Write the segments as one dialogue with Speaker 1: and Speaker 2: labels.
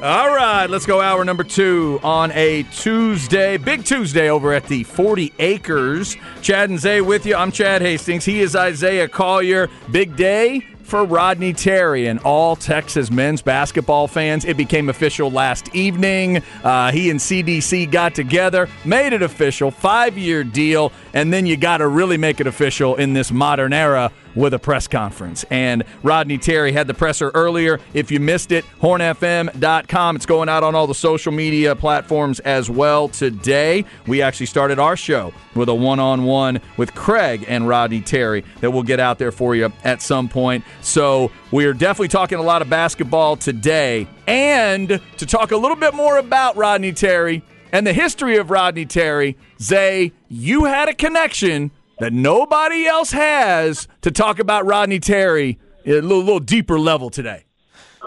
Speaker 1: All right, let's go hour number two on a Tuesday, big Tuesday over at the 40 Acres. Chad and Zay with you. I'm Chad Hastings. He is Isaiah Collier. Big day for Rodney Terry and all Texas men's basketball fans. It became official last evening. Uh, he and CDC got together, made it official, five year deal, and then you got to really make it official in this modern era with a press conference. And Rodney Terry had the presser earlier. If you missed it, hornfm.com. It's going out on all the social media platforms as well today. We actually started our show with a one on one with Craig and Rodney Terry that we'll get out there for you at some point. So we are definitely talking a lot of basketball today. And to talk a little bit more about Rodney Terry and the history of Rodney Terry, Zay, you had a connection that nobody else has to talk about Rodney Terry at a little, little deeper level today.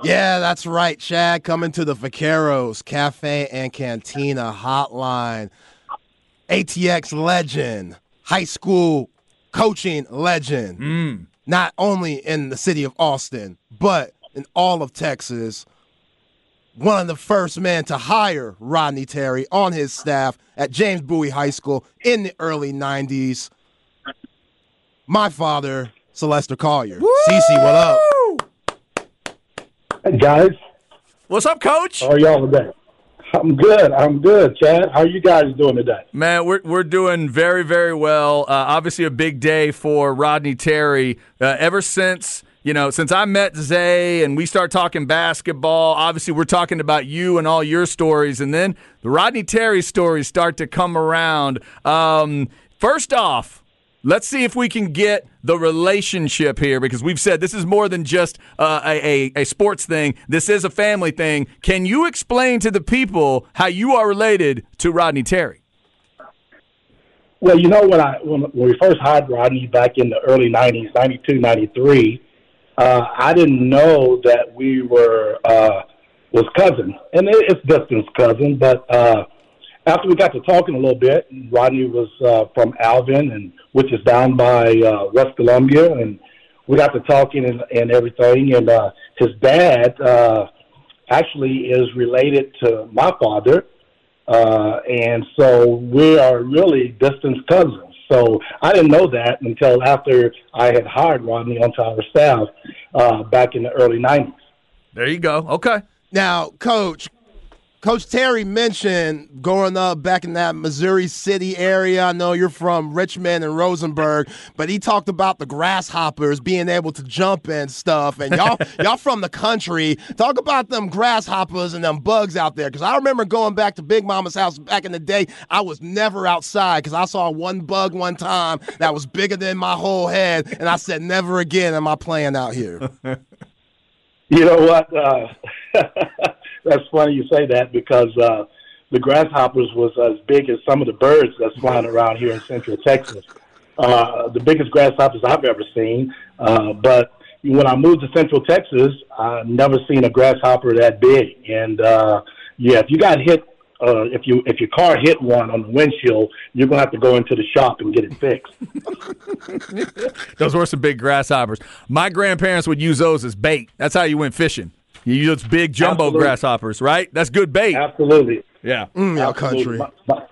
Speaker 2: Yeah, that's right, Chad. Coming to the Vaqueros Cafe and Cantina Hotline. ATX legend, high school coaching legend.
Speaker 1: Mm.
Speaker 2: Not only in the city of Austin, but in all of Texas. One of the first men to hire Rodney Terry on his staff at James Bowie High School in the early 90s my father, Celeste Collier. Cece, what up?
Speaker 3: Hey guys,
Speaker 1: what's up, Coach?
Speaker 3: How are y'all today? I'm good. I'm good, Chad. How are you guys doing today?
Speaker 1: Man, we're we're doing very very well. Uh, obviously, a big day for Rodney Terry. Uh, ever since you know, since I met Zay and we start talking basketball, obviously we're talking about you and all your stories, and then the Rodney Terry stories start to come around. Um, first off, Let's see if we can get the relationship here because we've said this is more than just uh, a, a, a, sports thing. This is a family thing. Can you explain to the people how you are related to Rodney Terry?
Speaker 3: Well, you know, when, I, when, we first hired Rodney back in the early 90s, 92, 93, uh, I didn't know that we were uh, was cousins. And it's distance cousin, but uh, after we got to talking a little bit, Rodney was uh, from Alvin, and which is down by uh, West Columbia, and we got to talking and, and everything. And uh, his dad uh, actually is related to my father, uh, and so we are really distant cousins. So I didn't know that until after I had hired Rodney onto our staff uh, back in the early '90s.
Speaker 1: There you go. Okay.
Speaker 2: Now, Coach, Coach Terry mentioned growing up back in that Missouri City area. I know you're from Richmond and Rosenberg, but he talked about the grasshoppers being able to jump and stuff. And y'all, y'all from the country, talk about them grasshoppers and them bugs out there. Because I remember going back to Big Mama's house back in the day. I was never outside because I saw one bug one time that was bigger than my whole head, and I said, "Never again am I playing out here."
Speaker 3: you know what? Uh, that's funny you say that because uh, the grasshoppers was as big as some of the birds that's flying around here in Central Texas. Uh, the biggest grasshoppers I've ever seen. Uh, but when I moved to Central Texas, I never seen a grasshopper that big. And uh, yeah, if you got hit, uh, if you if your car hit one on the windshield, you're gonna have to go into the shop and get it fixed.
Speaker 1: those were some big grasshoppers. My grandparents would use those as bait. That's how you went fishing. You use big jumbo Absolutely. grasshoppers, right? That's good bait.
Speaker 3: Absolutely.
Speaker 1: Yeah.
Speaker 2: Mm, our country.
Speaker 3: My, my,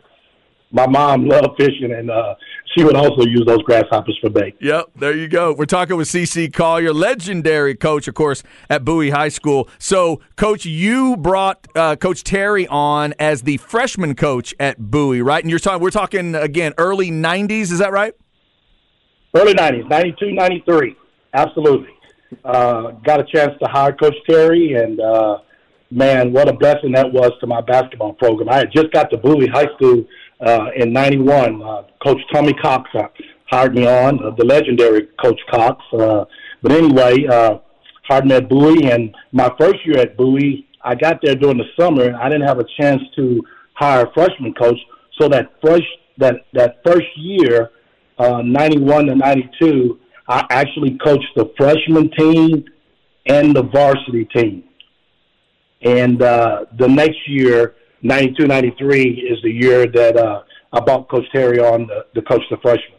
Speaker 3: my, mom loved fishing, and uh, she would also use those grasshoppers for bait.
Speaker 1: Yep, there you go. We're talking with CC Collier, legendary coach, of course, at Bowie High School. So, Coach, you brought uh, Coach Terry on as the freshman coach at Bowie, right? And you're talking, we're talking again, early '90s. Is that right?
Speaker 3: Early '90s, '92, '93. Absolutely. Uh, got a chance to hire Coach Terry, and uh, man, what a blessing that was to my basketball program. I had just got to Bowie High School uh, in '91. Uh, Coach Tommy Cox uh, hired me on, uh, the legendary Coach Cox. Uh, but anyway, uh, hired me at Bowie, and my first year at Bowie, I got there during the summer, and I didn't have a chance to hire a freshman coach. So that first that that first year, uh, '91 to '92, I actually coached the freshman team and the varsity team. And uh, the next year, 92, 93, is the year that uh, I brought Coach Terry on to coach the freshmen.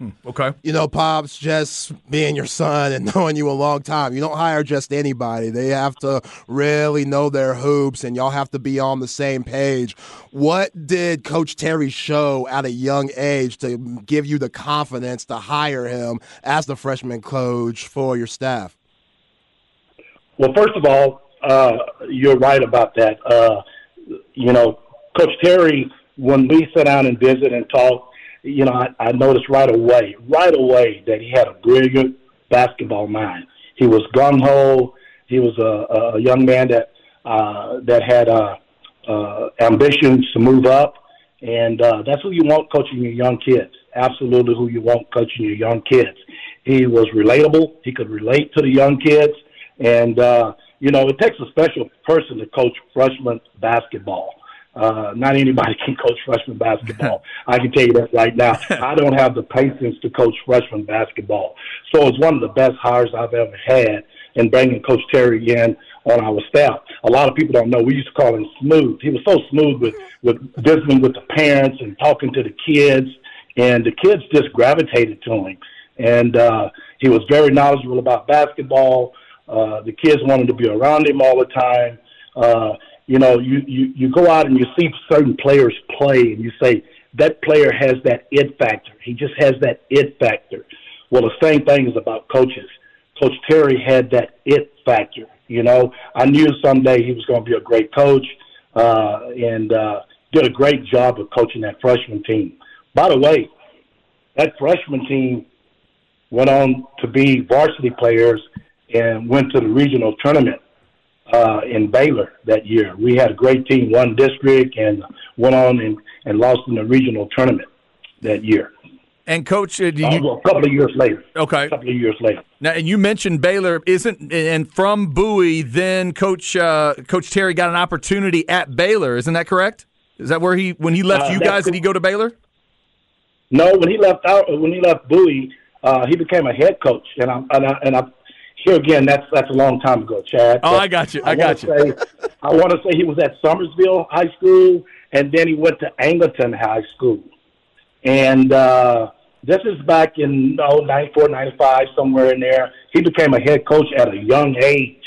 Speaker 1: Hmm. Okay.
Speaker 2: You know, Pops, just being your son and knowing you a long time, you don't hire just anybody. They have to really know their hoops, and y'all have to be on the same page. What did Coach Terry show at a young age to give you the confidence to hire him as the freshman coach for your staff?
Speaker 3: Well, first of all, uh, you're right about that. Uh, you know, Coach Terry, when we sit down and visit and talk, you know, I, I noticed right away, right away that he had a brilliant basketball mind. He was gung ho. He was a, a young man that uh, that had uh, uh, ambitions to move up, and uh, that's who you want coaching your young kids. Absolutely, who you want coaching your young kids. He was relatable. He could relate to the young kids, and uh, you know, it takes a special person to coach freshman basketball. Uh, not anybody can coach freshman basketball. I can tell you that right now. I don't have the patience to coach freshman basketball. So it's one of the best hires I've ever had in bringing Coach Terry in on our staff. A lot of people don't know. We used to call him smooth. He was so smooth with, with visiting with the parents and talking to the kids, and the kids just gravitated to him. And uh, he was very knowledgeable about basketball. Uh, the kids wanted to be around him all the time. Uh, you know, you, you, you go out and you see certain players play and you say, that player has that it factor. He just has that it factor. Well, the same thing is about coaches. Coach Terry had that it factor. You know, I knew someday he was going to be a great coach uh, and uh, did a great job of coaching that freshman team. By the way, that freshman team went on to be varsity players and went to the regional tournament uh, in Baylor that year. We had a great team, won district, and went on and, and lost in the regional tournament that year.
Speaker 1: And coach, uh, you, uh,
Speaker 3: a couple of years later.
Speaker 1: Okay,
Speaker 3: a couple of years later.
Speaker 1: Now, and you mentioned Baylor isn't, and from Bowie, then Coach uh, Coach Terry got an opportunity at Baylor. Isn't that correct? Is that where he when he left uh, you guys? Did he go to Baylor?
Speaker 3: No, when he left out, when he left Bowie, uh, he became a head coach, and I and I, and I here again, that's that's a long time ago, Chad.
Speaker 1: Oh, I got you. I, I got you.
Speaker 3: Say, I want to say he was at Somersville High School, and then he went to Angleton High School, and uh, this is back in oh, 94, 95, somewhere in there. He became a head coach at a young age,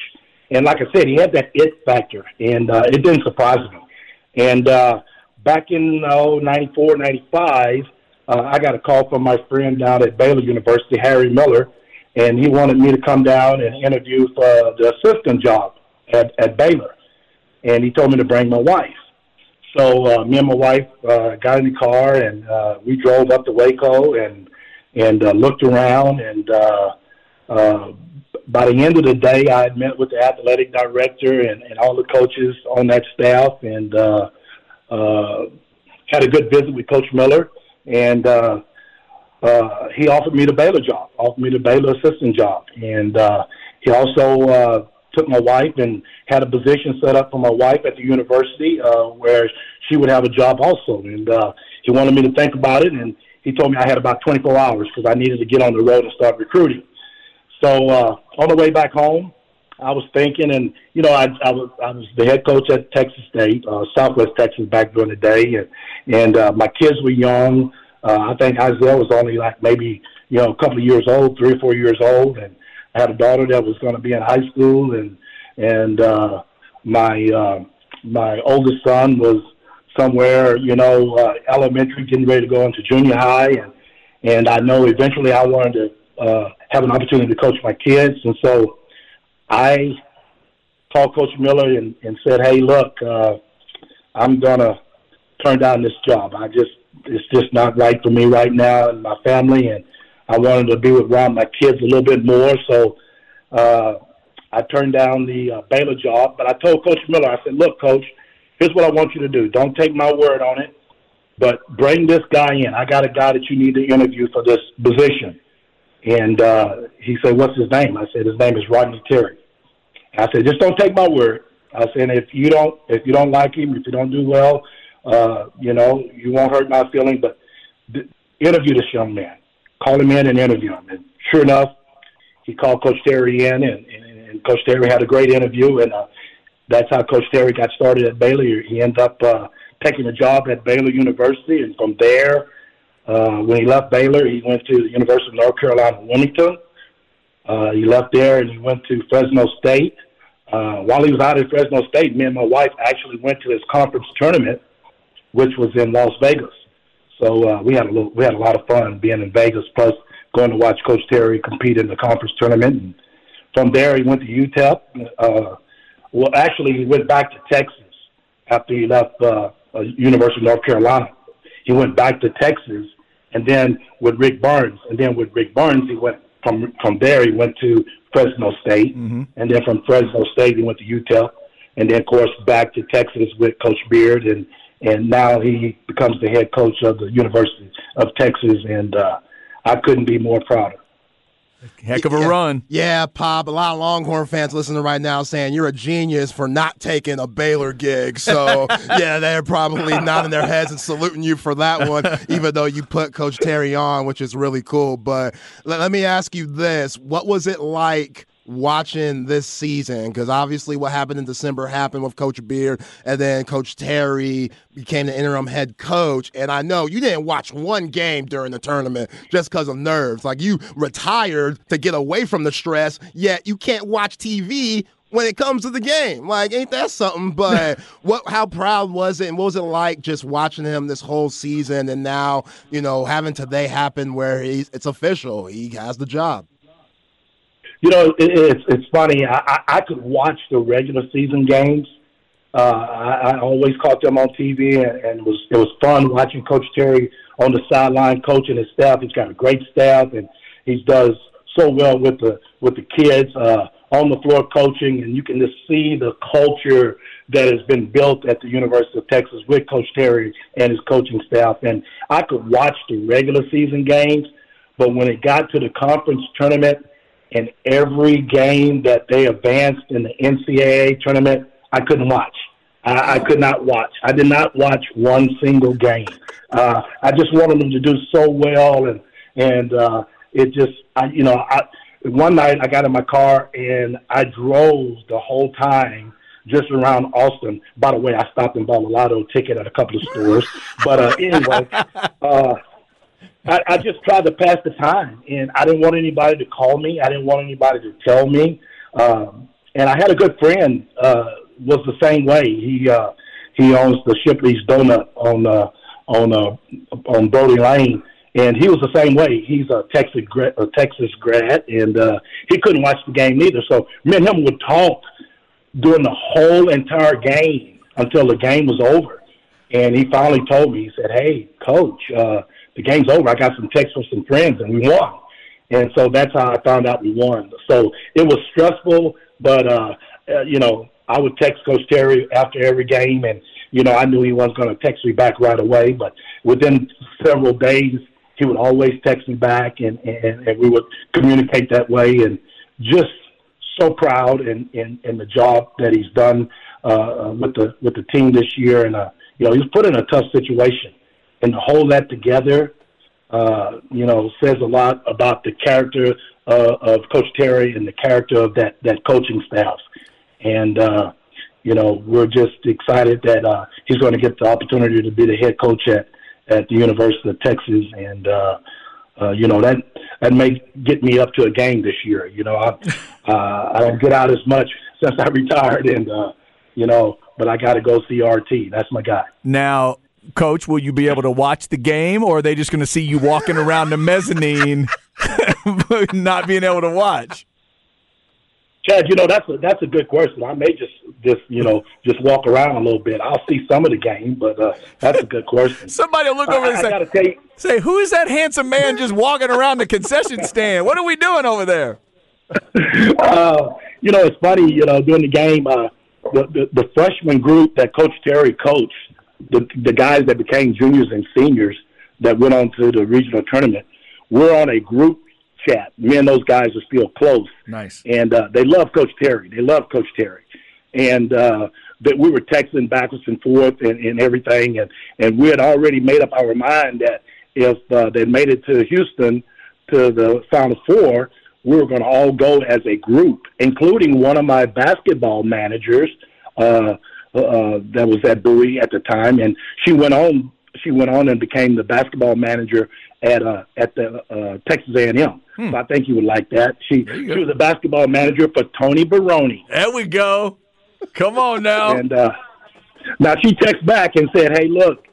Speaker 3: and like I said, he had that it factor, and uh, it didn't surprise me. And uh, back in oh, 94, 95, uh, I got a call from my friend down at Baylor University, Harry Miller and he wanted me to come down and interview for the assistant job at, at Baylor. And he told me to bring my wife. So uh, me and my wife uh, got in the car and uh, we drove up to Waco and and uh, looked around. And uh, uh, by the end of the day, I had met with the athletic director and, and all the coaches on that staff and uh, uh, had a good visit with Coach Miller. And uh, uh, he offered me the Baylor job, offered me the Baylor assistant job, and uh, he also uh, took my wife and had a position set up for my wife at the university uh, where she would have a job also. And uh, he wanted me to think about it, and he told me I had about 24 hours because I needed to get on the road and start recruiting. So uh, on the way back home, I was thinking, and you know, I, I was I was the head coach at Texas State, uh, Southwest Texas back during the day, and and uh, my kids were young. Uh, I think Isaiah was only like maybe you know a couple of years old, three or four years old, and I had a daughter that was going to be in high school, and and uh, my uh, my oldest son was somewhere you know uh, elementary, getting ready to go into junior high, and and I know eventually I wanted to uh, have an opportunity to coach my kids, and so I called Coach Miller and, and said, "Hey, look, uh, I'm gonna turn down this job. I just it's just not right for me right now and my family, and I wanted to be with around my kids a little bit more. So uh, I turned down the uh, Baylor job. But I told Coach Miller, I said, "Look, Coach, here's what I want you to do. Don't take my word on it, but bring this guy in. I got a guy that you need to interview for this position." And uh, he said, "What's his name?" I said, "His name is Rodney Terry." I said, "Just don't take my word." I said, "If you don't, if you don't like him, if you don't do well, uh, you know, you won't hurt my feeling, but th- interview this young man. Call him in and interview him." And sure enough, he called Coach Terry in, and, and, and Coach Terry had a great interview, and uh, that's how Coach Terry got started at Baylor. He ended up uh, taking a job at Baylor University, and from there uh, when he left Baylor, he went to the University of North Carolina, Wilmington. Uh, he left there and he went to Fresno State. Uh, while he was out at Fresno State, me and my wife actually went to his conference tournament, which was in Las Vegas. So uh, we had a little, we had a lot of fun being in Vegas, plus going to watch Coach Terry compete in the conference tournament. And from there, he went to UTEP. Uh, well, actually, he went back to Texas after he left uh, uh, University of North Carolina. He went back to Texas, and then with Rick Barnes, and then with Rick Barnes, he went from from there. He went to Fresno State, mm-hmm. and then from Fresno State, he went to UTEP, and then of course back to Texas with Coach Beard, and and now he becomes the head coach of the University of Texas, and uh, I couldn't be more prouder.
Speaker 1: Heck of a
Speaker 2: yeah,
Speaker 1: run.
Speaker 2: Yeah, Pop. A lot of Longhorn fans listening right now saying you're a genius for not taking a Baylor gig. So, yeah, they're probably nodding their heads and saluting you for that one, even though you put Coach Terry on, which is really cool. But let, let me ask you this What was it like? Watching this season because obviously what happened in December happened with Coach Beard and then Coach Terry became the interim head coach. And I know you didn't watch one game during the tournament just because of nerves. Like you retired to get away from the stress, yet you can't watch TV when it comes to the game. Like, ain't that something? But what how proud was it and what was it like just watching him this whole season and now, you know, having today happen where he's it's official. He has the job
Speaker 3: you know, it, it's it's funny. I, I, could watch the regular season games. Uh, I, I always caught them on TV, and, and was it was fun watching Coach Terry on the sideline coaching his staff. He's got a great staff, and he does so well with the with the kids uh, on the floor coaching, and you can just see the culture that has been built at the University of Texas with Coach Terry and his coaching staff. And I could watch the regular season games, but when it got to the conference tournament and every game that they advanced in the NCAA tournament, I couldn't watch. I, I could not watch. I did not watch one single game. Uh, I just wanted them to do so well, and and uh, it just, I, you know, I one night I got in my car and I drove the whole time just around Austin. By the way, I stopped and bought a lotto ticket at a couple of stores. but uh, anyway, uh, I, I just tried to pass the time, and I didn't want anybody to call me. I didn't want anybody to tell me. Um, and I had a good friend uh, was the same way. He uh, he owns the Shipley's Donut on uh, on uh, on Brodie Lane, and he was the same way. He's a Texas a Texas grad, and uh, he couldn't watch the game either. So me and him would talk during the whole entire game until the game was over. And he finally told me, he said, "Hey, coach." Uh, the game's over. I got some texts from some friends, and we won. And so that's how I found out we won. So it was stressful, but uh, uh, you know, I would text Coach Terry after every game, and you know, I knew he wasn't going to text me back right away. But within several days, he would always text me back, and and, and we would communicate that way. And just so proud in in, in the job that he's done uh, with the with the team this year, and uh, you know, he's put in a tough situation and to hold that together, uh, you know, says a lot about the character uh, of Coach Terry and the character of that that coaching staff. And uh, you know, we're just excited that uh, he's going to get the opportunity to be the head coach at at the University of Texas, and uh, uh, you know that that may get me up to a game this year. You know, I uh, I don't get out as much since I retired, and uh, you know, but I got to go see RT. That's my guy.
Speaker 1: Now, Coach, will you be able to watch the game, or are they just going to see you walking around the mezzanine, not being able to watch?
Speaker 3: Chad, you know that's a that's a good question. I may just just you know just walk around a little bit. I'll see some of the game, but uh, that's a good question.
Speaker 1: Somebody will look over and I, say, you, "Say, who is that handsome man just walking around the concession stand? What are we doing over there?"
Speaker 3: uh, you know, it's funny. You know, during the game, uh, the, the the freshman group that Coach Terry coached, the the guys that became juniors and seniors that went on to the regional tournament, we're on a group chat. Me and those guys are still close.
Speaker 1: Nice.
Speaker 3: And uh, they love Coach Terry. They love Coach Terry. And uh, that we were texting backwards and forth and, and everything, and and we had already made up our mind that if uh, they made it to Houston to the Final Four, we were going to all go as a group, including one of my basketball managers uh, uh, that was at Bowie at the time, and she went on. She went on and became the basketball manager at uh, at the uh, Texas A&M. Hmm. So I think you would like that. She she was a basketball manager for Tony Barone.
Speaker 1: There we go. Come on now.
Speaker 3: and uh, now she texted back and said, "Hey, look,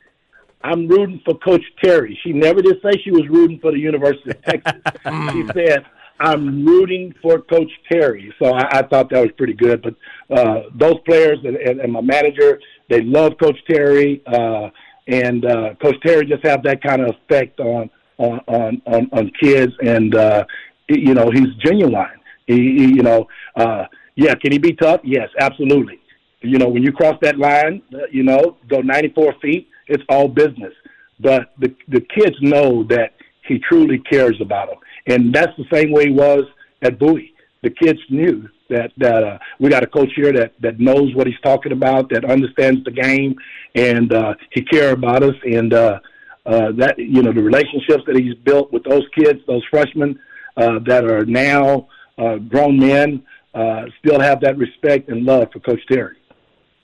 Speaker 3: I'm rooting for Coach Terry." She never did say she was rooting for the University of Texas. she said, "I'm rooting for Coach Terry." So I, I thought that was pretty good. But uh, those players and, and, and my manager, they love Coach Terry, uh, and uh, Coach Terry just have that kind of effect on on on on, on kids, and uh, you know he's genuine. He, he you know. Uh, yeah, can he be tough? Yes, absolutely. You know, when you cross that line, uh, you know, go 94 feet, it's all business. But the the kids know that he truly cares about them, and that's the same way he was at Bowie. The kids knew that that uh, we got a coach here that that knows what he's talking about, that understands the game, and uh, he cares about us. And uh, uh, that you know the relationships that he's built with those kids, those freshmen uh, that are now uh, grown men uh, still have that respect and love for Coach Terry.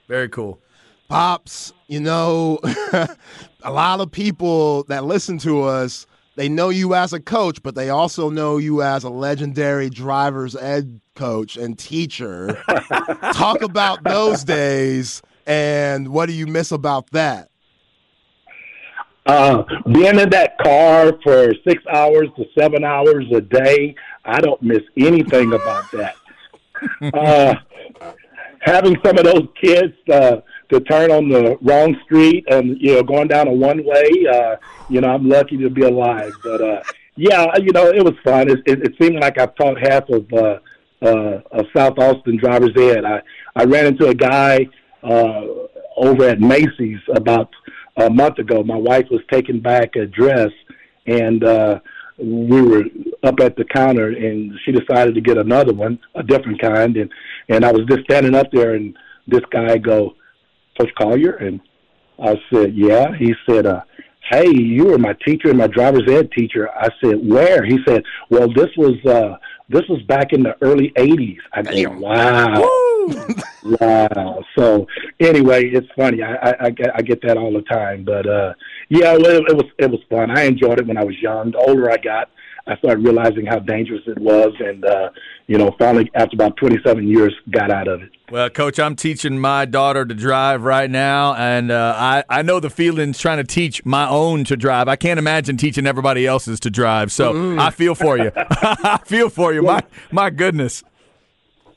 Speaker 1: Very cool.
Speaker 2: Pops, you know, a lot of people that listen to us, they know you as a coach, but they also know you as a legendary driver's ed coach and teacher. Talk about those days and what do you miss about that?
Speaker 3: Uh, being in that car for six hours to seven hours a day, I don't miss anything about that uh, having some of those kids uh, to turn on the wrong street and you know going down a one way, uh, you know, I'm lucky to be alive. But uh, yeah, you know, it was fun. It, it, it seemed like I've taught half of uh, uh, of South Austin driver's ed. I I ran into a guy uh, over at Macy's about a month ago. My wife was taking back a dress and. uh we were up at the counter and she decided to get another one, a different kind, and and I was just standing up there and this guy go, Coach Collier, and I said, yeah. He said, uh, hey, you were my teacher and my driver's ed teacher. I said, where? He said, well, this was uh, this was back in the early '80s. I go, wow. wow. So anyway, it's funny. I, I, I get I get that all the time, but uh, yeah, it, it was it was fun. I enjoyed it when I was young. The older I got, I started realizing how dangerous it was, and uh, you know, finally after about 27 years, got out of it.
Speaker 1: Well, Coach, I'm teaching my daughter to drive right now, and uh, I I know the feelings trying to teach my own to drive. I can't imagine teaching everybody else's to drive. So mm. I feel for you. I feel for you. My my goodness.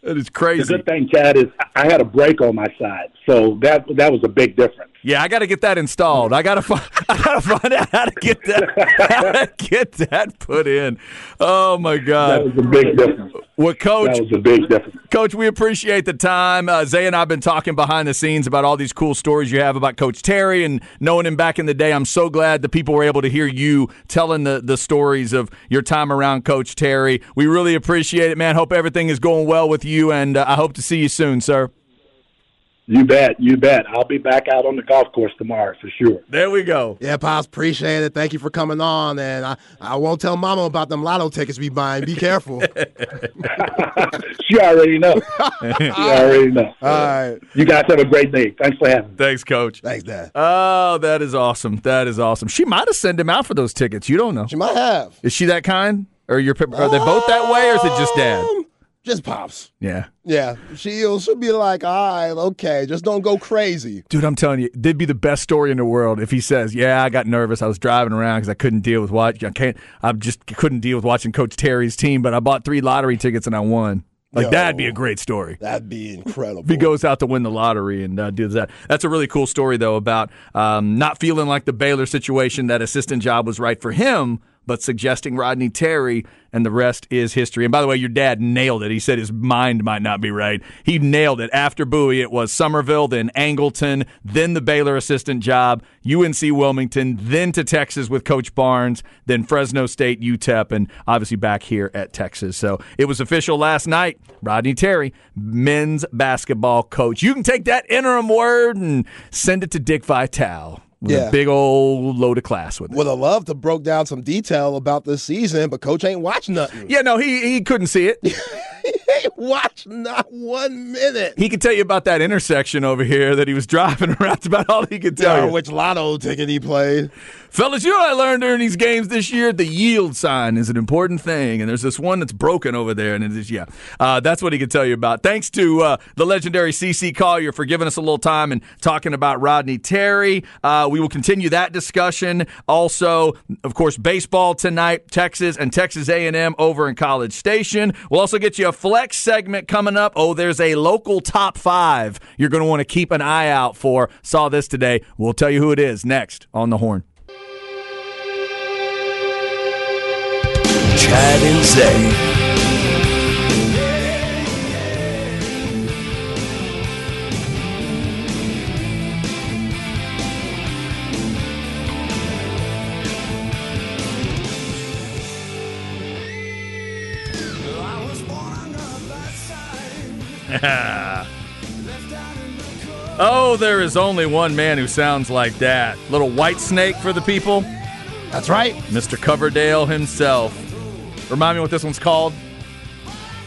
Speaker 1: That is crazy.
Speaker 3: The good thing, Chad, is I had a break on my side, so that that was a big difference.
Speaker 1: Yeah, I got to get that installed. I got to find. I got to find out how to get that. get that put in. Oh my God,
Speaker 3: that was a big difference.
Speaker 1: Well, Coach,
Speaker 3: that was a big difference.
Speaker 1: Coach, we appreciate the time. Uh, Zay and I've been talking behind the scenes about all these cool stories you have about Coach Terry and knowing him back in the day. I'm so glad the people were able to hear you telling the the stories of your time around Coach Terry. We really appreciate it, man. Hope everything is going well with you, and uh, I hope to see you soon, sir.
Speaker 3: You bet, you bet. I'll be back out on the golf course tomorrow for sure.
Speaker 1: There we go.
Speaker 2: Yeah, Pops, appreciate it. Thank you for coming on. And I, I won't tell Mama about them lotto tickets we buying. Be careful.
Speaker 3: she already know. she already know.
Speaker 2: All right.
Speaker 3: You guys have a great day. Thanks for having me.
Speaker 1: Thanks, Coach.
Speaker 2: Thanks, Dad.
Speaker 1: Oh, that is awesome. That is awesome. She might have sent him out for those tickets. You don't know.
Speaker 2: She might have.
Speaker 1: Is she that kind? Or you're, are they both that way, or is it just Dad?
Speaker 2: Um, just pops.
Speaker 1: Yeah.
Speaker 2: Yeah. She'll she'll be like, all right, okay, just don't go crazy.
Speaker 1: Dude, I'm telling you, that'd be the best story in the world if he says, "Yeah, I got nervous. I was driving around because I couldn't deal with what I can't. I just couldn't deal with watching Coach Terry's team, but I bought three lottery tickets and I won." Like Yo, that'd be a great story.
Speaker 2: That'd be incredible.
Speaker 1: If he goes out to win the lottery and uh, does that. That's a really cool story though about um, not feeling like the Baylor situation that assistant job was right for him, but suggesting Rodney Terry, and the rest is history. And by the way, your dad nailed it. He said his mind might not be right. He nailed it. After Bowie, it was Somerville, then Angleton, then the Baylor assistant job, UNC Wilmington, then to Texas with Coach Barnes, then Fresno State, UTEP, and obviously back here at Texas. So it was official last night. Rodney Terry, men's basketball coach. You can take that interim word and send it to Dick Vitale with
Speaker 2: Yeah.
Speaker 1: a big old load of class with it.
Speaker 2: Would have loved to broke down some detail about this season, but coach ain't watching nothing.
Speaker 1: Yeah, no, he he couldn't see it.
Speaker 2: he watched not one minute.
Speaker 1: He could tell you about that intersection over here that he was driving around. That's about all he could tell
Speaker 2: Or
Speaker 1: you.
Speaker 2: which lotto ticket he played.
Speaker 1: Fellas, you know what I learned during these games this year? The yield sign is an important thing, and there's this one that's broken over there, and it is yeah, uh, that's what he could tell you about. Thanks to uh, the legendary CC Collier for giving us a little time and talking about Rodney Terry. Uh, we will continue that discussion. Also, of course, baseball tonight, Texas and Texas A&M over in College Station. We'll also get you a flex segment coming up. Oh, there's a local top five you're going to want to keep an eye out for. Saw this today. We'll tell you who it is next on the horn.
Speaker 4: Chad and Zay.
Speaker 1: Oh, there is only one man who sounds like that. Little white snake for the people,
Speaker 2: That's right.
Speaker 1: Mr. Coverdale himself. Remind me what this one's called?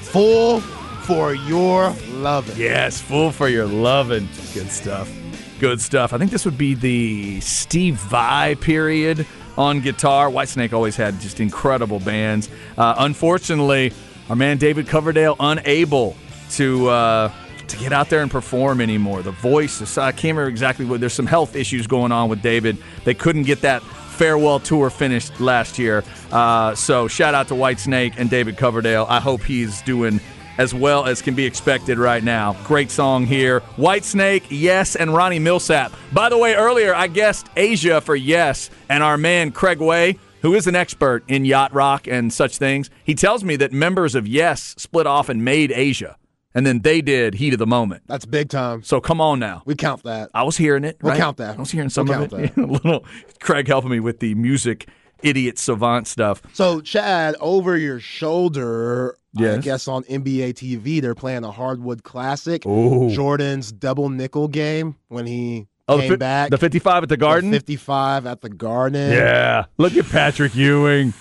Speaker 2: Full for your loving.
Speaker 1: Yes, Fool for Your Lovin'. Good stuff. Good stuff. I think this would be the Steve Vai period on guitar. Whitesnake always had just incredible bands. Uh, unfortunately, our man David Coverdale unable to uh, to get out there and perform anymore. The voice, the- I can't remember exactly what. There's some health issues going on with David. They couldn't get that farewell tour finished last year. Uh, so shout out to Whitesnake and David Coverdale. I hope he's doing as well as can be expected right now. Great song here. Whitesnake, Yes, and Ronnie Milsap. By the way, earlier I guessed Asia for Yes, and our man Craig Way, who is an expert in yacht rock and such things, he tells me that members of Yes split off and made Asia, and then they did Heat of the Moment.
Speaker 2: That's big time.
Speaker 1: So come on now.
Speaker 2: We count that.
Speaker 1: I was hearing it.
Speaker 2: We'll count that.
Speaker 1: I was hearing some
Speaker 2: We'll
Speaker 1: of it. a little Craig helping me with the music idiot savant stuff.
Speaker 2: So, Chad, over your shoulder, I guess on NBA TV, they're playing a hardwood classic.
Speaker 1: Ooh.
Speaker 2: Jordan's double nickel game when he
Speaker 1: Oh, the,
Speaker 2: came
Speaker 1: fi-
Speaker 2: back.
Speaker 1: the 55 at the
Speaker 2: The
Speaker 1: Garden?
Speaker 2: 55 at the Garden.
Speaker 1: Yeah. Look at Patrick Ewing.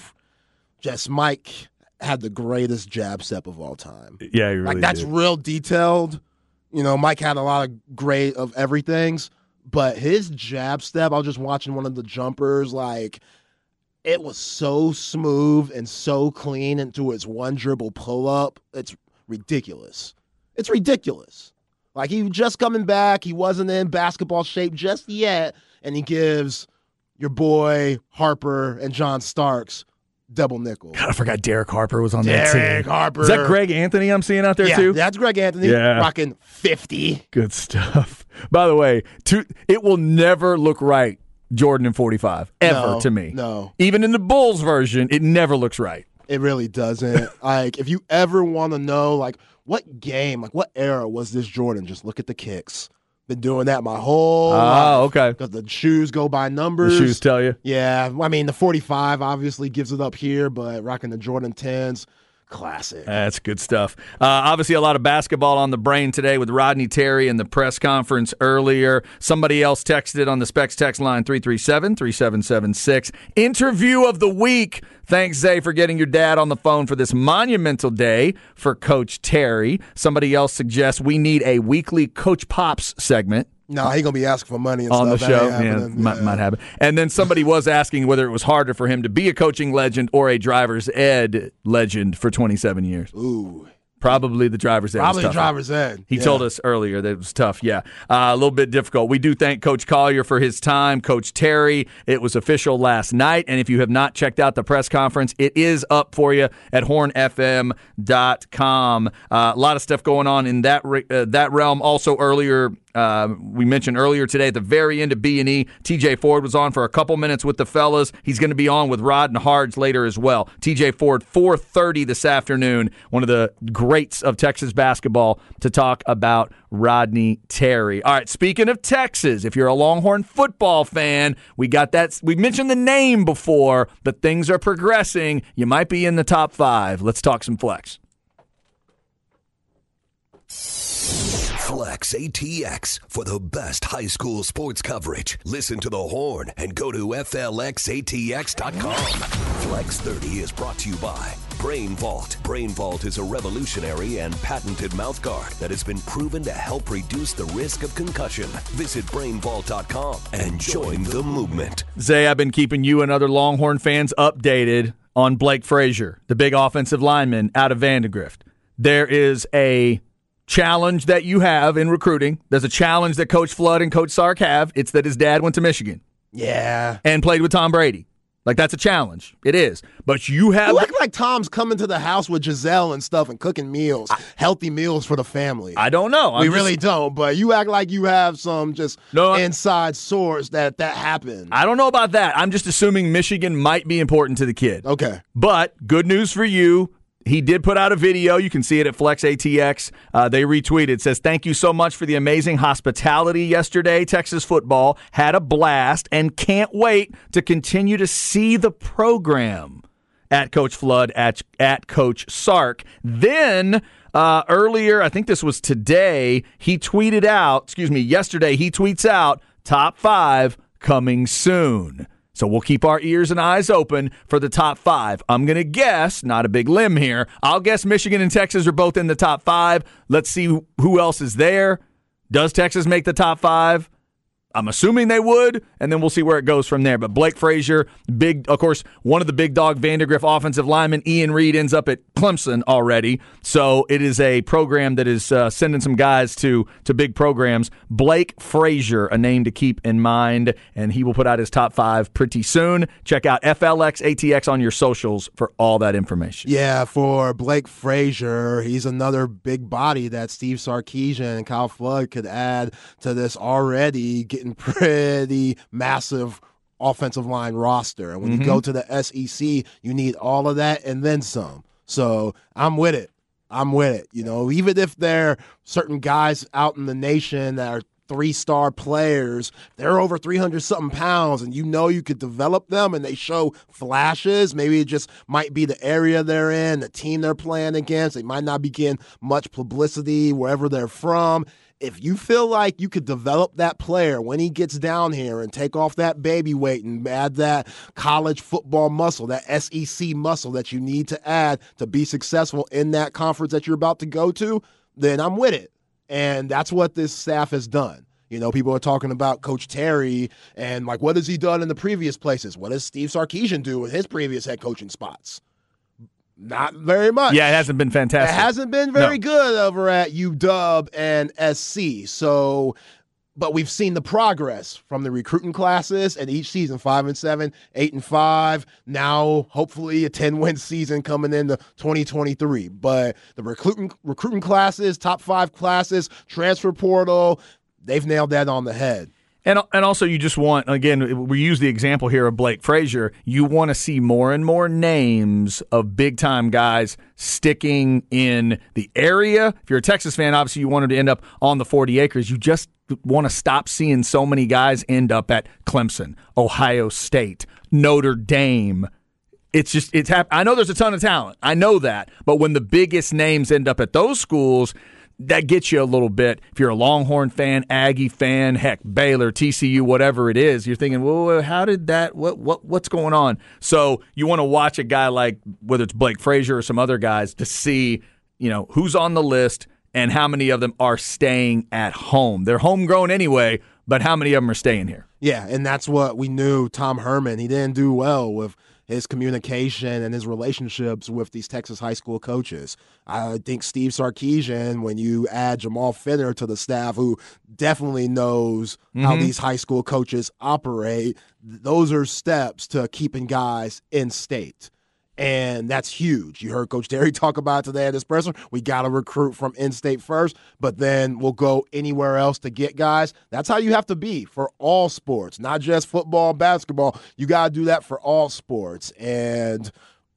Speaker 2: Just Mike had the greatest jab step of all time.
Speaker 1: Yeah, really
Speaker 2: like that's
Speaker 1: did.
Speaker 2: real detailed. You know, Mike had a lot of great of everything's, but his jab step, I was just watching one of the jumpers, like it was so smooth and so clean into his one dribble pull up. It's ridiculous. It's ridiculous. Like he was just coming back, he wasn't in basketball shape just yet, and he gives your boy Harper and John Starks double nickel.
Speaker 1: God, I forgot Derek Harper was on that
Speaker 2: Derek
Speaker 1: team.
Speaker 2: Harper.
Speaker 1: Is that Greg Anthony I'm seeing out there too?
Speaker 2: yeah,
Speaker 1: too?
Speaker 2: that's Greg Anthony
Speaker 1: Yeah.
Speaker 2: rocking 50.
Speaker 1: Good stuff. By the way, to, it will never look right, Jordan in 45, ever
Speaker 2: No,
Speaker 1: to me.
Speaker 2: no.
Speaker 1: Even in the Bulls version, it never looks right.
Speaker 2: It really doesn't. like, if you ever want to know, like, what game, like, what era was this Jordan? Just look at the kicks. Been doing that my whole
Speaker 1: Oh, okay.
Speaker 2: Because the shoes go by numbers.
Speaker 1: The shoes tell you.
Speaker 2: Yeah, I mean, the 45 obviously gives it up here, but rocking the Jordan 10s, classic.
Speaker 1: That's good stuff. Uh, obviously, a lot of basketball on the brain today with Rodney Terry and the press conference earlier. Somebody else texted on the Specs text line 337 3776. Interview of the week. Thanks, Zay, for getting your dad on the phone for this monumental day for Coach Terry. Somebody else suggests we need a weekly Coach Pops segment
Speaker 2: no, he going to be asking for money and
Speaker 1: on the show. Yeah,
Speaker 2: happening.
Speaker 1: might, might happen. And then somebody was asking whether it was harder for him to be a coaching legend or a driver's ed legend for 27 years.
Speaker 2: Ooh.
Speaker 1: Probably the driver's ed.
Speaker 2: Probably
Speaker 1: tougher.
Speaker 2: driver's ed.
Speaker 1: He
Speaker 2: Yeah.
Speaker 1: told us earlier that it was tough. Yeah, uh, a little bit difficult. We do thank Coach Collier for his time. Coach Terry, it was official last night. And if you have not checked out the press conference, it is up for you at hornfm.com. Uh, a lot of stuff going on in that re- uh, that realm. Also, earlier Um, we mentioned earlier today at the very end of B and E, TJ Ford was on for a couple minutes with the fellas. He's going to be on with Rod and Hards later as well. TJ Ford, 4:30 this afternoon. One of the greats of Texas basketball to talk about Rodney Terry. All right, speaking of Texas, if you're a Longhorn football fan, we got that. We mentioned the name before, but things are progressing. You might be in the top five. Let's talk some flex.
Speaker 4: Flex ATX for the best high school sports coverage. Listen to the horn and go to FLXATX.com. Flex 30 is brought to you by Brain Vault. Brain Vault is a revolutionary and patented mouthguard that has been proven to help reduce the risk of concussion. Visit brainvault.com and join the movement.
Speaker 1: Zay, I've been keeping you and other Longhorn fans updated on Blake Frazier, the big offensive lineman out of Vandegrift. There is a challenge that you have in recruiting. There's a challenge that Coach Flood and Coach Sark have. It's that his dad went to Michigan
Speaker 2: Yeah.
Speaker 1: and played with Tom Brady. Like that's a challenge. It is. But you have
Speaker 2: You act like Tom's coming to the house with Gisele and stuff and cooking meals, healthy meals for the family.
Speaker 1: I don't know. I'm
Speaker 2: we
Speaker 1: just-
Speaker 2: really don't, but you act like you have some just
Speaker 1: No, I-
Speaker 2: inside source that that happened.
Speaker 1: I don't know about that. I'm just assuming Michigan might be important to the kid.
Speaker 2: okay.
Speaker 1: But good news for you. He did put out a video. You can see it at Flex ATX. Uh, they retweeted. Says, Thank you so much for the amazing hospitality yesterday. Texas football had a blast and can't wait to continue to see the program at Coach Flood, at, at Coach Sark. Then uh, earlier, I think this was today, he tweeted out, excuse me, yesterday, he tweets out top five coming soon. So we'll keep our ears and eyes open for the top five. I'm going to guess, not a big limb here, I'll guess Michigan and Texas are both in the top five. Let's see who else is there. Does Texas make the top five? I'm assuming they would, and then we'll see where it goes from there. But Blake Frazier, big, of course, one of the big dog Vandegrift offensive linemen, Ian Reed ends up at Clemson already. So it is a program that is uh, sending some guys to to big programs. Blake Frazier, a name to keep in mind, and he will put out his top five pretty soon. Check out FLX ATX on your socials for all that information.
Speaker 2: Yeah, for Blake Frazier, he's another big body that Steve Sarkisian and Kyle Flood could add to this already getting pretty massive offensive line roster. And when you go mm-hmm. to the SEC, you need all of that and then some. So I'm with it. I'm with it. You know, even if there are certain guys out in the nation that are three star players, they're over 300 something pounds, and you know you could develop them and they show flashes. Maybe it just might be the area they're in, the team they're playing against. They might not be getting much publicity wherever they're from. If you feel like you could develop that player when he gets down here and take off that baby weight and add that college football muscle, that SEC muscle that you need to add to be successful in that conference that you're about to go to, then I'm with it. And that's what this staff has done. You know, people are talking about Coach Terry and like, what has he done in the previous places? What does Steve Sarkisian do with his previous head coaching spots? Not very much.
Speaker 1: Yeah, it hasn't been fantastic.
Speaker 2: It hasn't been very
Speaker 1: No.
Speaker 2: good over at UW and SC. So, but we've seen the progress from the recruiting classes and each season five and seven, eight and five. Now, hopefully, a 10 win season coming into 2023. But the recruiting, recruiting classes, top five classes, transfer portal, they've nailed that on the head.
Speaker 1: And and also you just want again we use the example here of Blake Frazier. You want to see more and more names of big time guys sticking in the area. If you're a Texas fan, obviously you wanted to end up on the 40 acres. You just want to stop seeing so many guys end up at Clemson, Ohio State, Notre Dame. It's just it's hap- I know there's a ton of talent. I know that, but when the biggest names end up at those schools, that gets you a little bit. If you're a Longhorn fan, Aggie fan, heck, Baylor, TCU, whatever it is, you're thinking, well, how did that? What what what's going on? So you want to watch a guy like whether it's Blake Frazier or some other guys to see, you know, who's on the list and how many of them are staying at home. They're homegrown anyway, but how many of them are staying here?
Speaker 2: Yeah, and that's what we knew. Tom Herman, he didn't do well with his communication and his relationships with these Texas high school coaches. I think Steve Sarkisian, when you add Jamal Finner to the staff, who definitely knows how mm-hmm. these high school coaches operate, those are steps to keeping guys in state. And that's huge. You heard Coach Terry talk about today at his presser. We got to recruit from in state first, but then we'll go anywhere else to get guys. That's how you have to be for all sports, not just football, basketball. You got to do that for all sports. And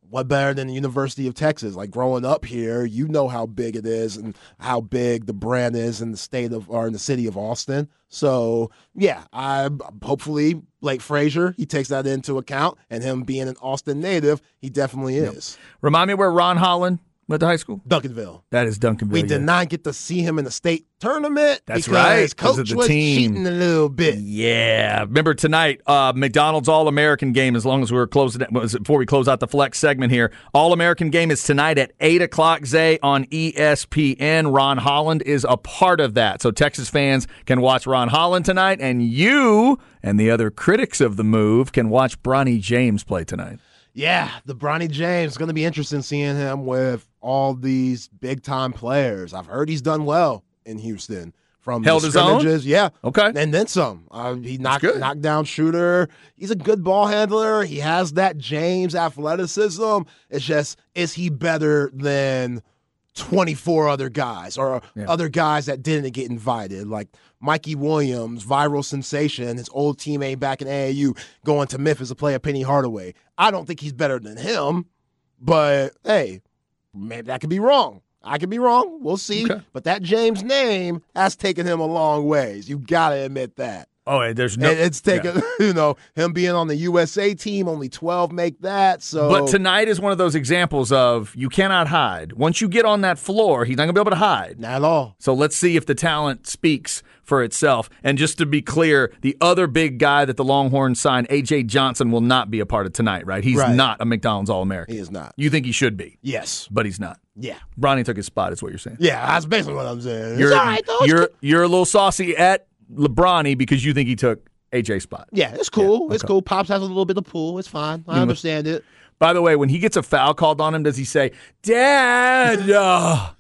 Speaker 2: what better than the University of Texas? Like growing up here, you know how big it is and how big the brand is in the state of or in the city of Austin. So yeah, I hopefully Blake Frazier he takes that into account, and him being an Austin native, he definitely is.
Speaker 1: Yep. Remind me where Ron Holland went to high school?
Speaker 2: Duncanville.
Speaker 1: That is Duncanville.
Speaker 2: We did not get to see him in the state tournament.
Speaker 1: That's right.
Speaker 2: Coach
Speaker 1: of the
Speaker 2: was
Speaker 1: team.
Speaker 2: cheating a little bit.
Speaker 1: Yeah. Remember tonight, uh, McDonald's All American game. As long as we were closing it, before we close out the flex segment here. All American game is tonight at eight o'clock. Zay on ESPN. Ron Holland is a part of that, so Texas fans can watch Ron Holland tonight, and you and the other critics of the move can watch Bronny James play tonight.
Speaker 2: Yeah, the Bronny James is going to be interesting seeing him with all these big time players. I've heard he's done well in Houston from
Speaker 1: Held
Speaker 2: the
Speaker 1: his own?
Speaker 2: Yeah,
Speaker 1: Okay.
Speaker 2: and then some. Uh, he knocked down shooter. He's a good ball handler. He has that James athleticism. It's just is he better than 24 other guys or
Speaker 1: Yeah.
Speaker 2: other guys that didn't get invited like Mikey Williams, viral sensation, his old teammate back in AAU going to Memphis to play a Penny Hardaway. I don't think he's better than him, but hey, maybe that could be wrong. I could be wrong. We'll see.
Speaker 1: Okay.
Speaker 2: But that James name has taken him a long ways. You got to admit that.
Speaker 1: Oh, there's no.
Speaker 2: And it's taken,
Speaker 1: yeah.
Speaker 2: you know, him being on the USA team, only 12 make that. So
Speaker 1: But tonight is one of those examples of you cannot hide. Once you get on that floor, he's not going to be able to hide.
Speaker 2: not at all.
Speaker 1: So let's see if the talent speaks for itself. And just to be clear, the other big guy that the Longhorns signed, AJ Johnson, will not be a part of tonight, right? He's
Speaker 2: Right.
Speaker 1: not a McDonald's All American.
Speaker 2: He is not.
Speaker 1: You think he should be,
Speaker 2: Yes.
Speaker 1: but he's not.
Speaker 2: Yeah.
Speaker 1: Bronny took his spot, is what you're saying.
Speaker 2: Yeah, that's basically what I'm saying.
Speaker 1: You're,
Speaker 2: it's all right, though.
Speaker 1: You're, you're a little saucy at LeBronny because you think he took AJ spot.
Speaker 2: Yeah, it's cool. It's
Speaker 1: okay.
Speaker 2: cool. Pops has a little bit of pull. It's fine. I understand it.
Speaker 1: By the way, when he gets a foul called on him, does he say, Dad? uh,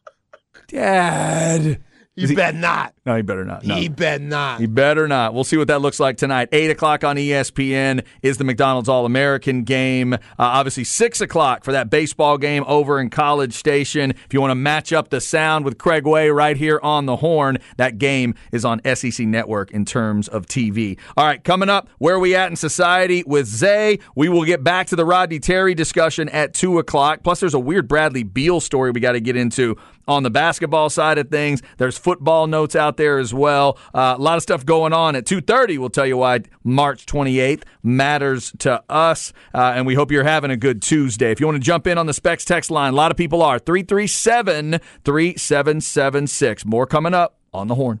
Speaker 1: Dad?
Speaker 2: You
Speaker 1: he-
Speaker 2: bet not.
Speaker 1: No, he better not. No.
Speaker 2: He bet not.
Speaker 1: He better not. We'll see what that looks like tonight. 8 o'clock on ESPN is the McDonald's All American game. Uh, obviously, 6 o'clock for that baseball game over in College Station. If you want to match up the sound with Craig Way right here on the horn, that game is on SEC Network in terms of TV. All right, coming up, where are we at in society with Zay? We will get back to the Rodney Terry discussion at 2 o'clock. Plus, there's a weird Bradley Beal story we got to get into on the basketball side of things. There's football notes out there as well. Uh, a lot of stuff going on at 2:30. We'll tell you why March 28th matters to us, uh, and we hope you're having a good Tuesday. If you want to jump in on the Specs text line, a lot of people are 337 3776. More coming up on the horn.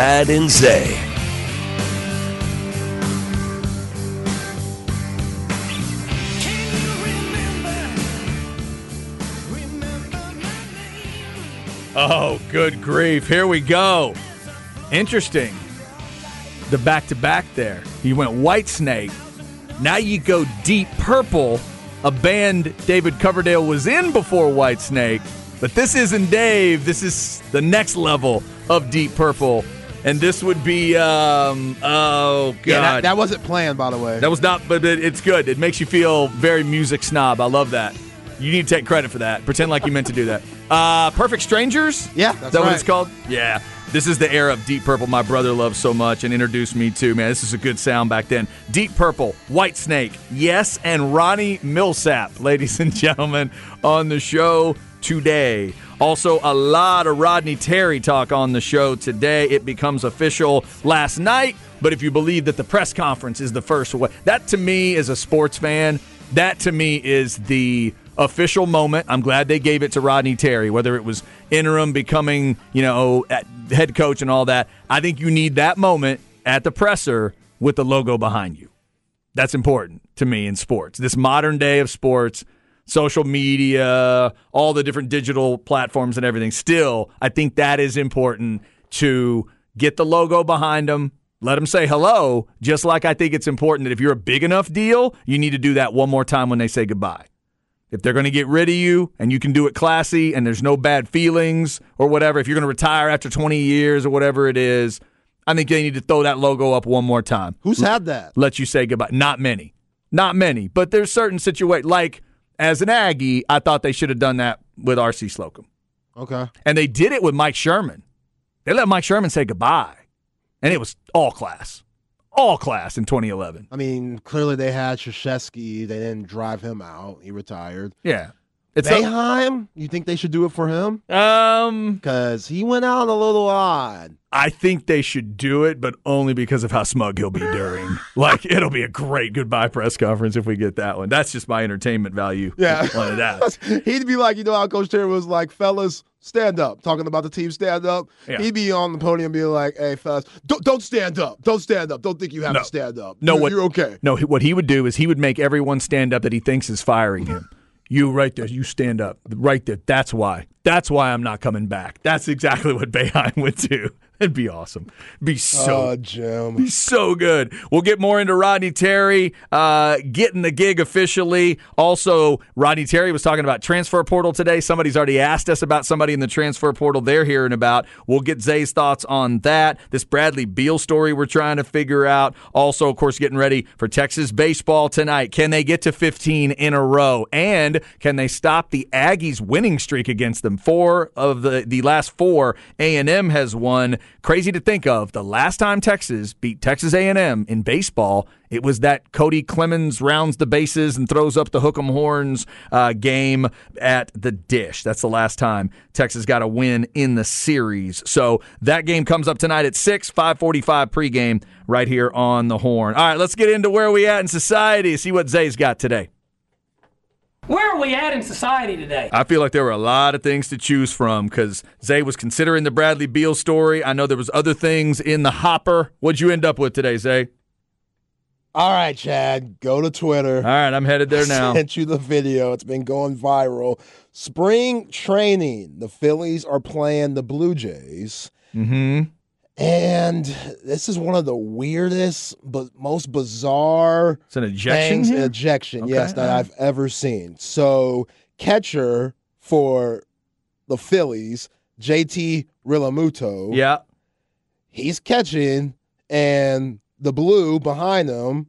Speaker 4: Chad and Zay.
Speaker 1: Oh, good grief. Here we go. Interesting. The back to back there. You went Whitesnake. Now you go Deep Purple, a band David Coverdale was in before Whitesnake. But this isn't Dave. This is the next level of Deep Purple. And this would be, um, oh, God.
Speaker 2: Yeah, that, that wasn't planned, by the way.
Speaker 1: That was not, but it, it's good. It makes you feel very music snob. I love that. You need to take credit for that. Pretend like you meant to do that. Uh, Perfect Strangers?
Speaker 2: Yeah,
Speaker 1: Is
Speaker 2: that's
Speaker 1: that what it's called? Yeah. This is the era of Deep Purple my brother loves so much and introduced me to. Man, this is a good sound back then. Deep Purple, Whitesnake, Yes, and Ronnie Milsap, ladies and gentlemen, on the show today. Also, a lot of Rodney Terry talk on the show today. It becomes official last night, but if you believe that the press conference is the first way, that to me, as a sports fan, That to me is the official moment. I'm glad they gave it to Rodney Terry, whether it was interim becoming, you know, head coach and all that. I think you need that moment at the presser with the logo behind you. That's important to me in sports. This modern day of sports, social media, all the different digital platforms and everything. Still, I think that is important to get the logo behind them. Let them say hello, just like I think it's important that if you're a big enough deal, you need to do that one more time when they say goodbye. If they're going to get rid of you and you can do it classy and there's no bad feelings or whatever, if you're going to retire after 20 years or whatever it is, I think they need to throw that logo up one more time.
Speaker 2: Who's had that?
Speaker 1: Let you say goodbye. Not many. Not many. But there's certain situations, like as an Aggie, I thought they should have done that with R.C. Slocum.
Speaker 2: Okay.
Speaker 1: And they did it with Mike Sherman. They let Mike Sherman say goodbye, and it was all class. All class in 2011.
Speaker 2: I mean, clearly they had Krzyzewski. They didn't drive him out. He retired.
Speaker 1: Yeah.
Speaker 2: It's Boeheim, you think they should do it for him?
Speaker 1: Um,
Speaker 2: because he went out a little odd.
Speaker 1: I think they should do it, but only because of how smug he'll be during. like it'll be a great goodbye press conference if we get that one. That's just my entertainment value.
Speaker 2: Yeah,
Speaker 1: one of that.
Speaker 2: He'd be like, you know how Coach Terry was like, fellas, stand up, talking about the team stand up. Yeah. He'd be on the podium, being like, hey, fellas, don't don't stand up, don't stand up, don't think you have no. to stand up. No, you're, what, you're okay.
Speaker 1: No, what he would do is he would make everyone stand up that he thinks is firing him. You right there. You stand up right there. That's why. That's why I'm not coming back. That's exactly what Boeheim would do. It'd be awesome. Be so
Speaker 2: oh, Jim.
Speaker 1: Be so good. We'll get more into Rodney Terry uh, getting the gig officially. Also, Rodney Terry was talking about transfer portal today. Somebody's already asked us about somebody in the transfer portal they're hearing about. We'll get Zay's thoughts on that. This Bradley Beal story we're trying to figure out. Also, of course, getting ready for Texas baseball tonight. Can they get to 15 in a row? And can they stop the Aggies winning streak against them? Four of the, the last four A&M has won. Crazy to think of. The last time Texas beat Texas A&M in baseball, it was that Cody Clemens rounds the bases and throws up the hook'em horns uh, game at the dish. That's the last time Texas got a win in the series. So that game comes up tonight at 6, 545 pregame right here on the horn. All right, let's get into where we at in society, see what Zay's got today.
Speaker 5: Where are we at in society today?
Speaker 1: I feel like there were a lot of things to choose from because Zay was considering the Bradley Beal story. I know there was other things in the hopper. What'd you end up with today, Zay?
Speaker 2: All right, Chad, go to Twitter. All
Speaker 1: right, I'm headed there now.
Speaker 2: I sent you the video. It's been going viral. Spring training. The Phillies are playing the Blue Jays.
Speaker 1: Mm-hmm.
Speaker 2: And this is one of the weirdest, but most bizarre
Speaker 1: it's an ejection things,
Speaker 2: ejection, okay. yes, that I've ever seen. So, catcher for the Phillies, JT Realmuto.
Speaker 1: Yeah.
Speaker 2: He's catching, and the blue behind him,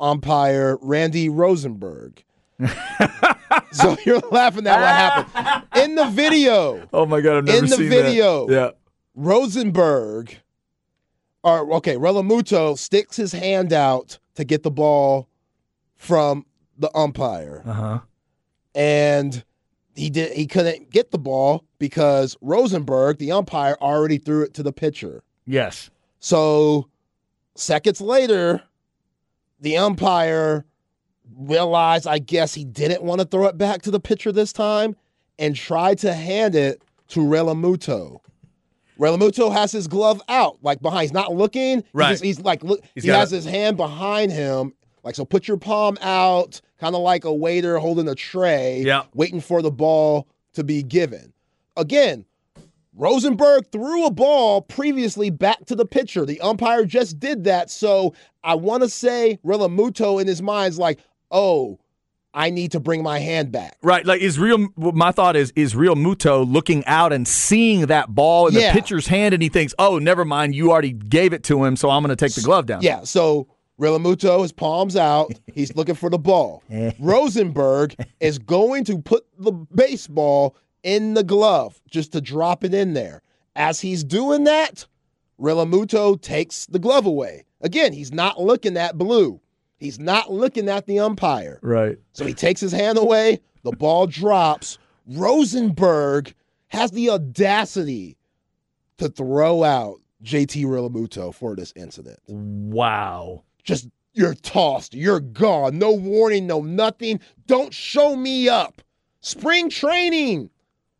Speaker 2: umpire Randy Rosenberg. so you're laughing at what happened in the video.
Speaker 1: Oh my god! I've never
Speaker 2: in the video.
Speaker 1: That. Yeah,
Speaker 2: Rosenberg or okay, Realmuto sticks his hand out to get the ball from the umpire.
Speaker 1: Uh-huh.
Speaker 2: And he did he couldn't get the ball because Rosenberg, the umpire, already threw it to the pitcher.
Speaker 1: Yes.
Speaker 2: So seconds later, the umpire realized I guess he didn't want to throw it back to the pitcher this time and tried to hand it to Realmuto. Realmuto has his glove out, like behind. He's not looking.
Speaker 1: Right.
Speaker 2: He's, he's like, look, he's he has his hand behind him. Like, so put your palm out, kind of like a waiter holding a tray,
Speaker 1: yeah.
Speaker 2: waiting for the ball to be given. Again, Rosenberg threw a ball previously back to the pitcher. The umpire just did that. So I want to say Realmuto in his mind's like, oh, I need to bring my hand back.
Speaker 1: Right. Like is real my thought is is Realmuto looking out and seeing that ball in yeah. the pitcher's hand and he thinks, "Oh, never mind, you already gave it to him, so I'm going to take the glove down."
Speaker 2: Yeah, so Realmuto, his palms out. He's looking for the ball. Rosenberg is going to put the baseball in the glove just to drop it in there. As he's doing that, Realmuto takes the glove away. Again, he's not looking at blue. He's not looking at the umpire.
Speaker 1: Right.
Speaker 2: So he takes his hand away. The ball drops. Rosenberg has the audacity to throw out JT Realmuto for this incident.
Speaker 1: Wow.
Speaker 2: Just you're tossed. You're gone. No warning, no nothing. Don't show me up. Spring training.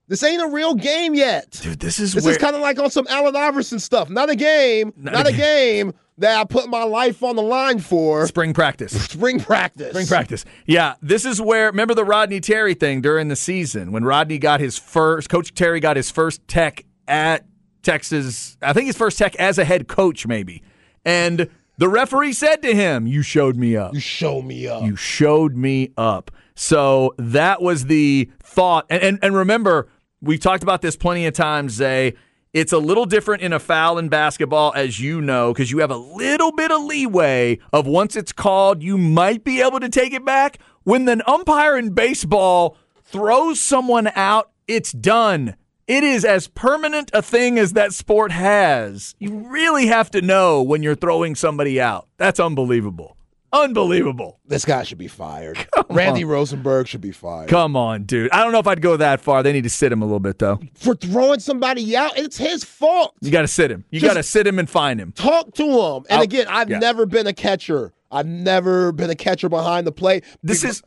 Speaker 2: This ain't a real game yet.
Speaker 1: Dude, this is
Speaker 2: This
Speaker 1: where
Speaker 2: is kind of like on some Allen Iverson stuff. Not a game.
Speaker 1: Not
Speaker 2: Not,
Speaker 1: a
Speaker 2: a game that I put my life on the line for.
Speaker 1: spring practice.
Speaker 2: Spring practice.
Speaker 1: Spring practice. Yeah, this is where remember the Rodney Terry thing during the season when Rodney got his first Coach Terry got his first tech at Texas. I think his first tech as a head coach maybe. And the referee said to him, "You showed me up.
Speaker 2: You showed me up.
Speaker 1: You showed me up." So that was the thought. And and, and remember, we've talked about this plenty of times, Zay. It's a little different in a foul in basketball, as you know, because you have a little bit of leeway of once it's called, you might be able to take it back. When an umpire in baseball throws someone out, it's done. It is as permanent a thing as that sport has. You really have to know when you're throwing somebody out. That's unbelievable. Unbelievable.
Speaker 2: this guy should be fired. Randy Rosenberg should be fired.
Speaker 1: Come on, dude. I don't know if I'd go that far. They need to sit him a little bit, though.
Speaker 2: For throwing somebody out, it's his fault.
Speaker 1: You got to sit him. You got to sit him and find him.
Speaker 2: Talk to him. And
Speaker 1: I'll-
Speaker 2: again, I've
Speaker 1: yeah.
Speaker 2: never been a catcher. I've never been a catcher behind the plate.
Speaker 1: This
Speaker 2: Because-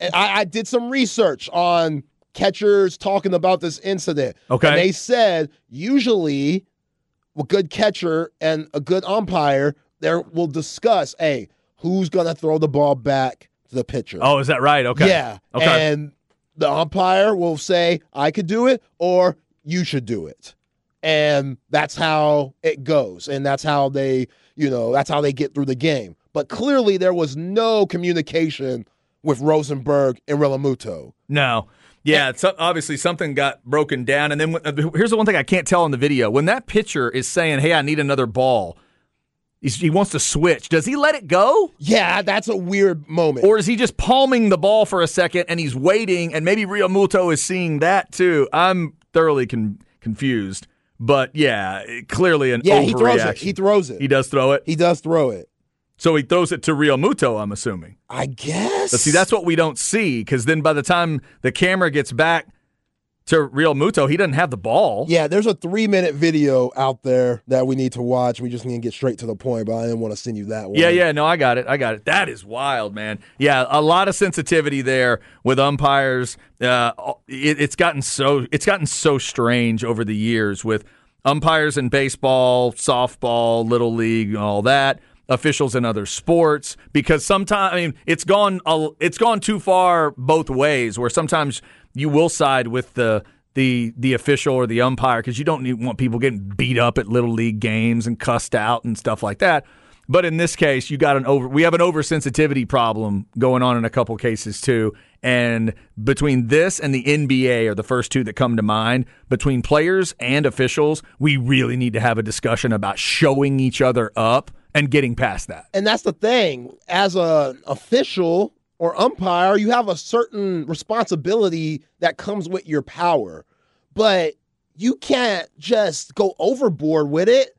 Speaker 1: is
Speaker 2: I, I did some research on catchers talking about this incident.
Speaker 1: Okay.
Speaker 2: And they said usually a good catcher and a good umpire there will discuss, hey, who's gonna throw the ball back to the pitcher.
Speaker 1: Oh, is that right? Okay.
Speaker 2: Yeah.
Speaker 1: Okay.
Speaker 2: And the umpire will say, I could do it or you should do it. And that's how it goes. And that's how they, you know, that's how they get through the game. But clearly there was no communication with Rosenberg and Realmuto.
Speaker 1: No. Yeah, it's, obviously something got broken down. And then uh, here's the one thing I can't tell in the video. When that pitcher is saying, hey, I need another ball, he's, he wants to switch. Does he let it go?
Speaker 2: Yeah, that's a weird moment.
Speaker 1: Or is he just palming the ball for a second and he's waiting? And maybe Realmuto is seeing that too. I'm thoroughly con- confused. But yeah, clearly an
Speaker 2: yeah, he throws it. He throws it.
Speaker 1: He does throw it.
Speaker 2: He does throw it.
Speaker 1: So he throws it to Realmuto, I'm assuming.
Speaker 2: I guess.
Speaker 1: But see, that's what we don't see because then by the time the camera gets back to Realmuto, he doesn't have the ball.
Speaker 2: Yeah, there's a three minute video out there that we need to watch. We just need to get straight to the point, but I didn't want to send you that one.
Speaker 1: Yeah, yeah, no, I got it. I got it. That is wild, man. Yeah, a lot of sensitivity there with umpires. Uh, it, it's gotten so it's gotten so strange over the years with umpires in baseball, softball, little league, all that. Officials in other sports because sometimes I mean it's gone it's gone too far both ways where sometimes you will side with the the the official or the umpire because you don't need, want people getting beat up at little league games and cussed out and stuff like that. But in this case, you got an over. We have an oversensitivity problem going on in a couple cases too. And between this and the NBA are the first two that come to mind. Between players and officials, we really need to have a discussion about showing each other up and getting past that.
Speaker 2: And that's the thing. As an official or umpire, you have a certain responsibility that comes with your power. But you can't just go overboard with it.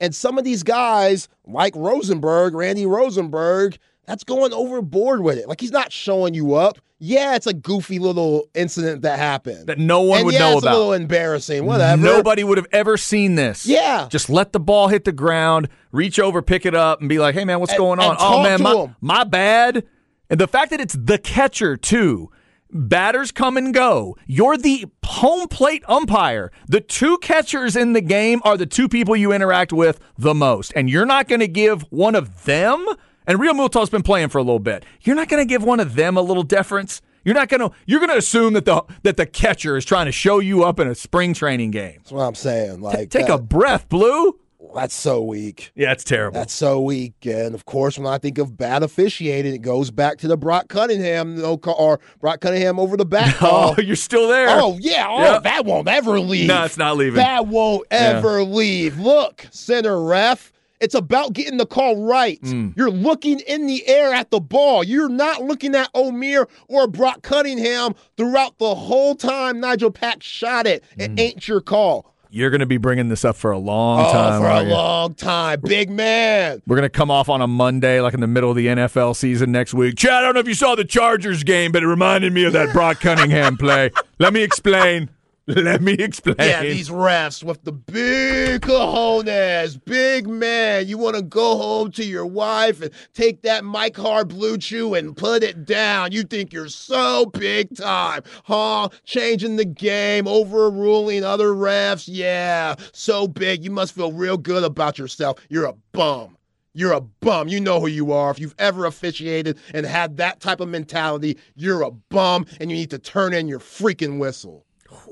Speaker 2: And some of these guys, like Rosenberg, Randy Rosenberg, that's going overboard with it. Like he's not showing you up. Yeah, it's a goofy little incident that happened.
Speaker 1: That no one
Speaker 2: and
Speaker 1: would
Speaker 2: yeah,
Speaker 1: know
Speaker 2: it's
Speaker 1: about.
Speaker 2: a little embarrassing. Whatever.
Speaker 1: Nobody would have ever seen this.
Speaker 2: Yeah.
Speaker 1: Just let the ball hit the ground, reach over, pick it up, and be like, hey, man, what's
Speaker 2: And-
Speaker 1: going on? oh, man, my, my bad. And the fact that it's the catcher, too. Batters come and go. You're the home plate umpire. The two catchers in the game are the two people you interact with the most. And you're not going to give one of them, and Realmuto's been playing for a little bit. You're not going to give one of them a little deference. You're not going to. You're going to assume that the that the catcher is trying to show you up in a spring training game.
Speaker 2: That's what I'm saying. Like
Speaker 1: Take
Speaker 2: that-
Speaker 1: a breath, Blue.
Speaker 2: That's so weak.
Speaker 1: Yeah, it's terrible.
Speaker 2: That's so weak. And of course, when I think of bad officiating, it goes back to the Brock Cunningham no or Brock Cunningham over the back
Speaker 1: oh, you're still there.
Speaker 2: Oh yeah, oh
Speaker 1: Yeah.
Speaker 2: that won't ever leave.
Speaker 1: no, it's not leaving.
Speaker 2: That won't ever leave. Look, center ref. It's about getting the call right.
Speaker 1: Mm.
Speaker 2: You're looking in the air at the ball. You're not looking at Omier or Brock Cunningham throughout the whole time Nigel Pack shot it. It
Speaker 1: Mm.
Speaker 2: ain't your call.
Speaker 1: You're going to be bringing this up for a long
Speaker 2: Oh,
Speaker 1: time.
Speaker 2: for a
Speaker 1: you?
Speaker 2: long time. Big man.
Speaker 1: We're going to come off on a Monday, like in the middle of the NFL season next week. Chad, I don't know if you saw the Chargers game, but it reminded me of that Brock Cunningham play. Let me explain. Let me explain.
Speaker 2: Yeah, these refs with the big cojones, big man. You want to go home to your wife and take that Mike Hard Blue Chew and put it down. You think you're so big time, huh? Changing the game, overruling other refs. Yeah, so big. You must feel real good about yourself. You're a bum. You're a bum. You know who you are. If you've ever officiated and had that type of mentality, you're a bum and you need to turn in your freaking whistle.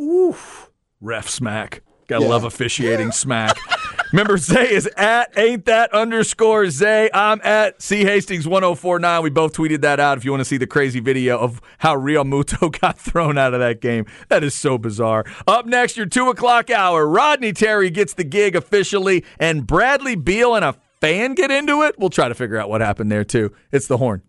Speaker 1: Oof. Ref smack. Gotta
Speaker 2: Yeah.
Speaker 1: love officiating smack. Remember, Zay is at ain't that underscore Zay. I'm at C Hastings 1049. We both tweeted that out if you want to see the crazy video of how Realmuto got thrown out of that game. That is so bizarre. Up next, your two o'clock hour. Rodney Terry gets the gig officially, and Bradley Beal and a fan get into it. We'll try to figure out what happened there, too. It's the horn.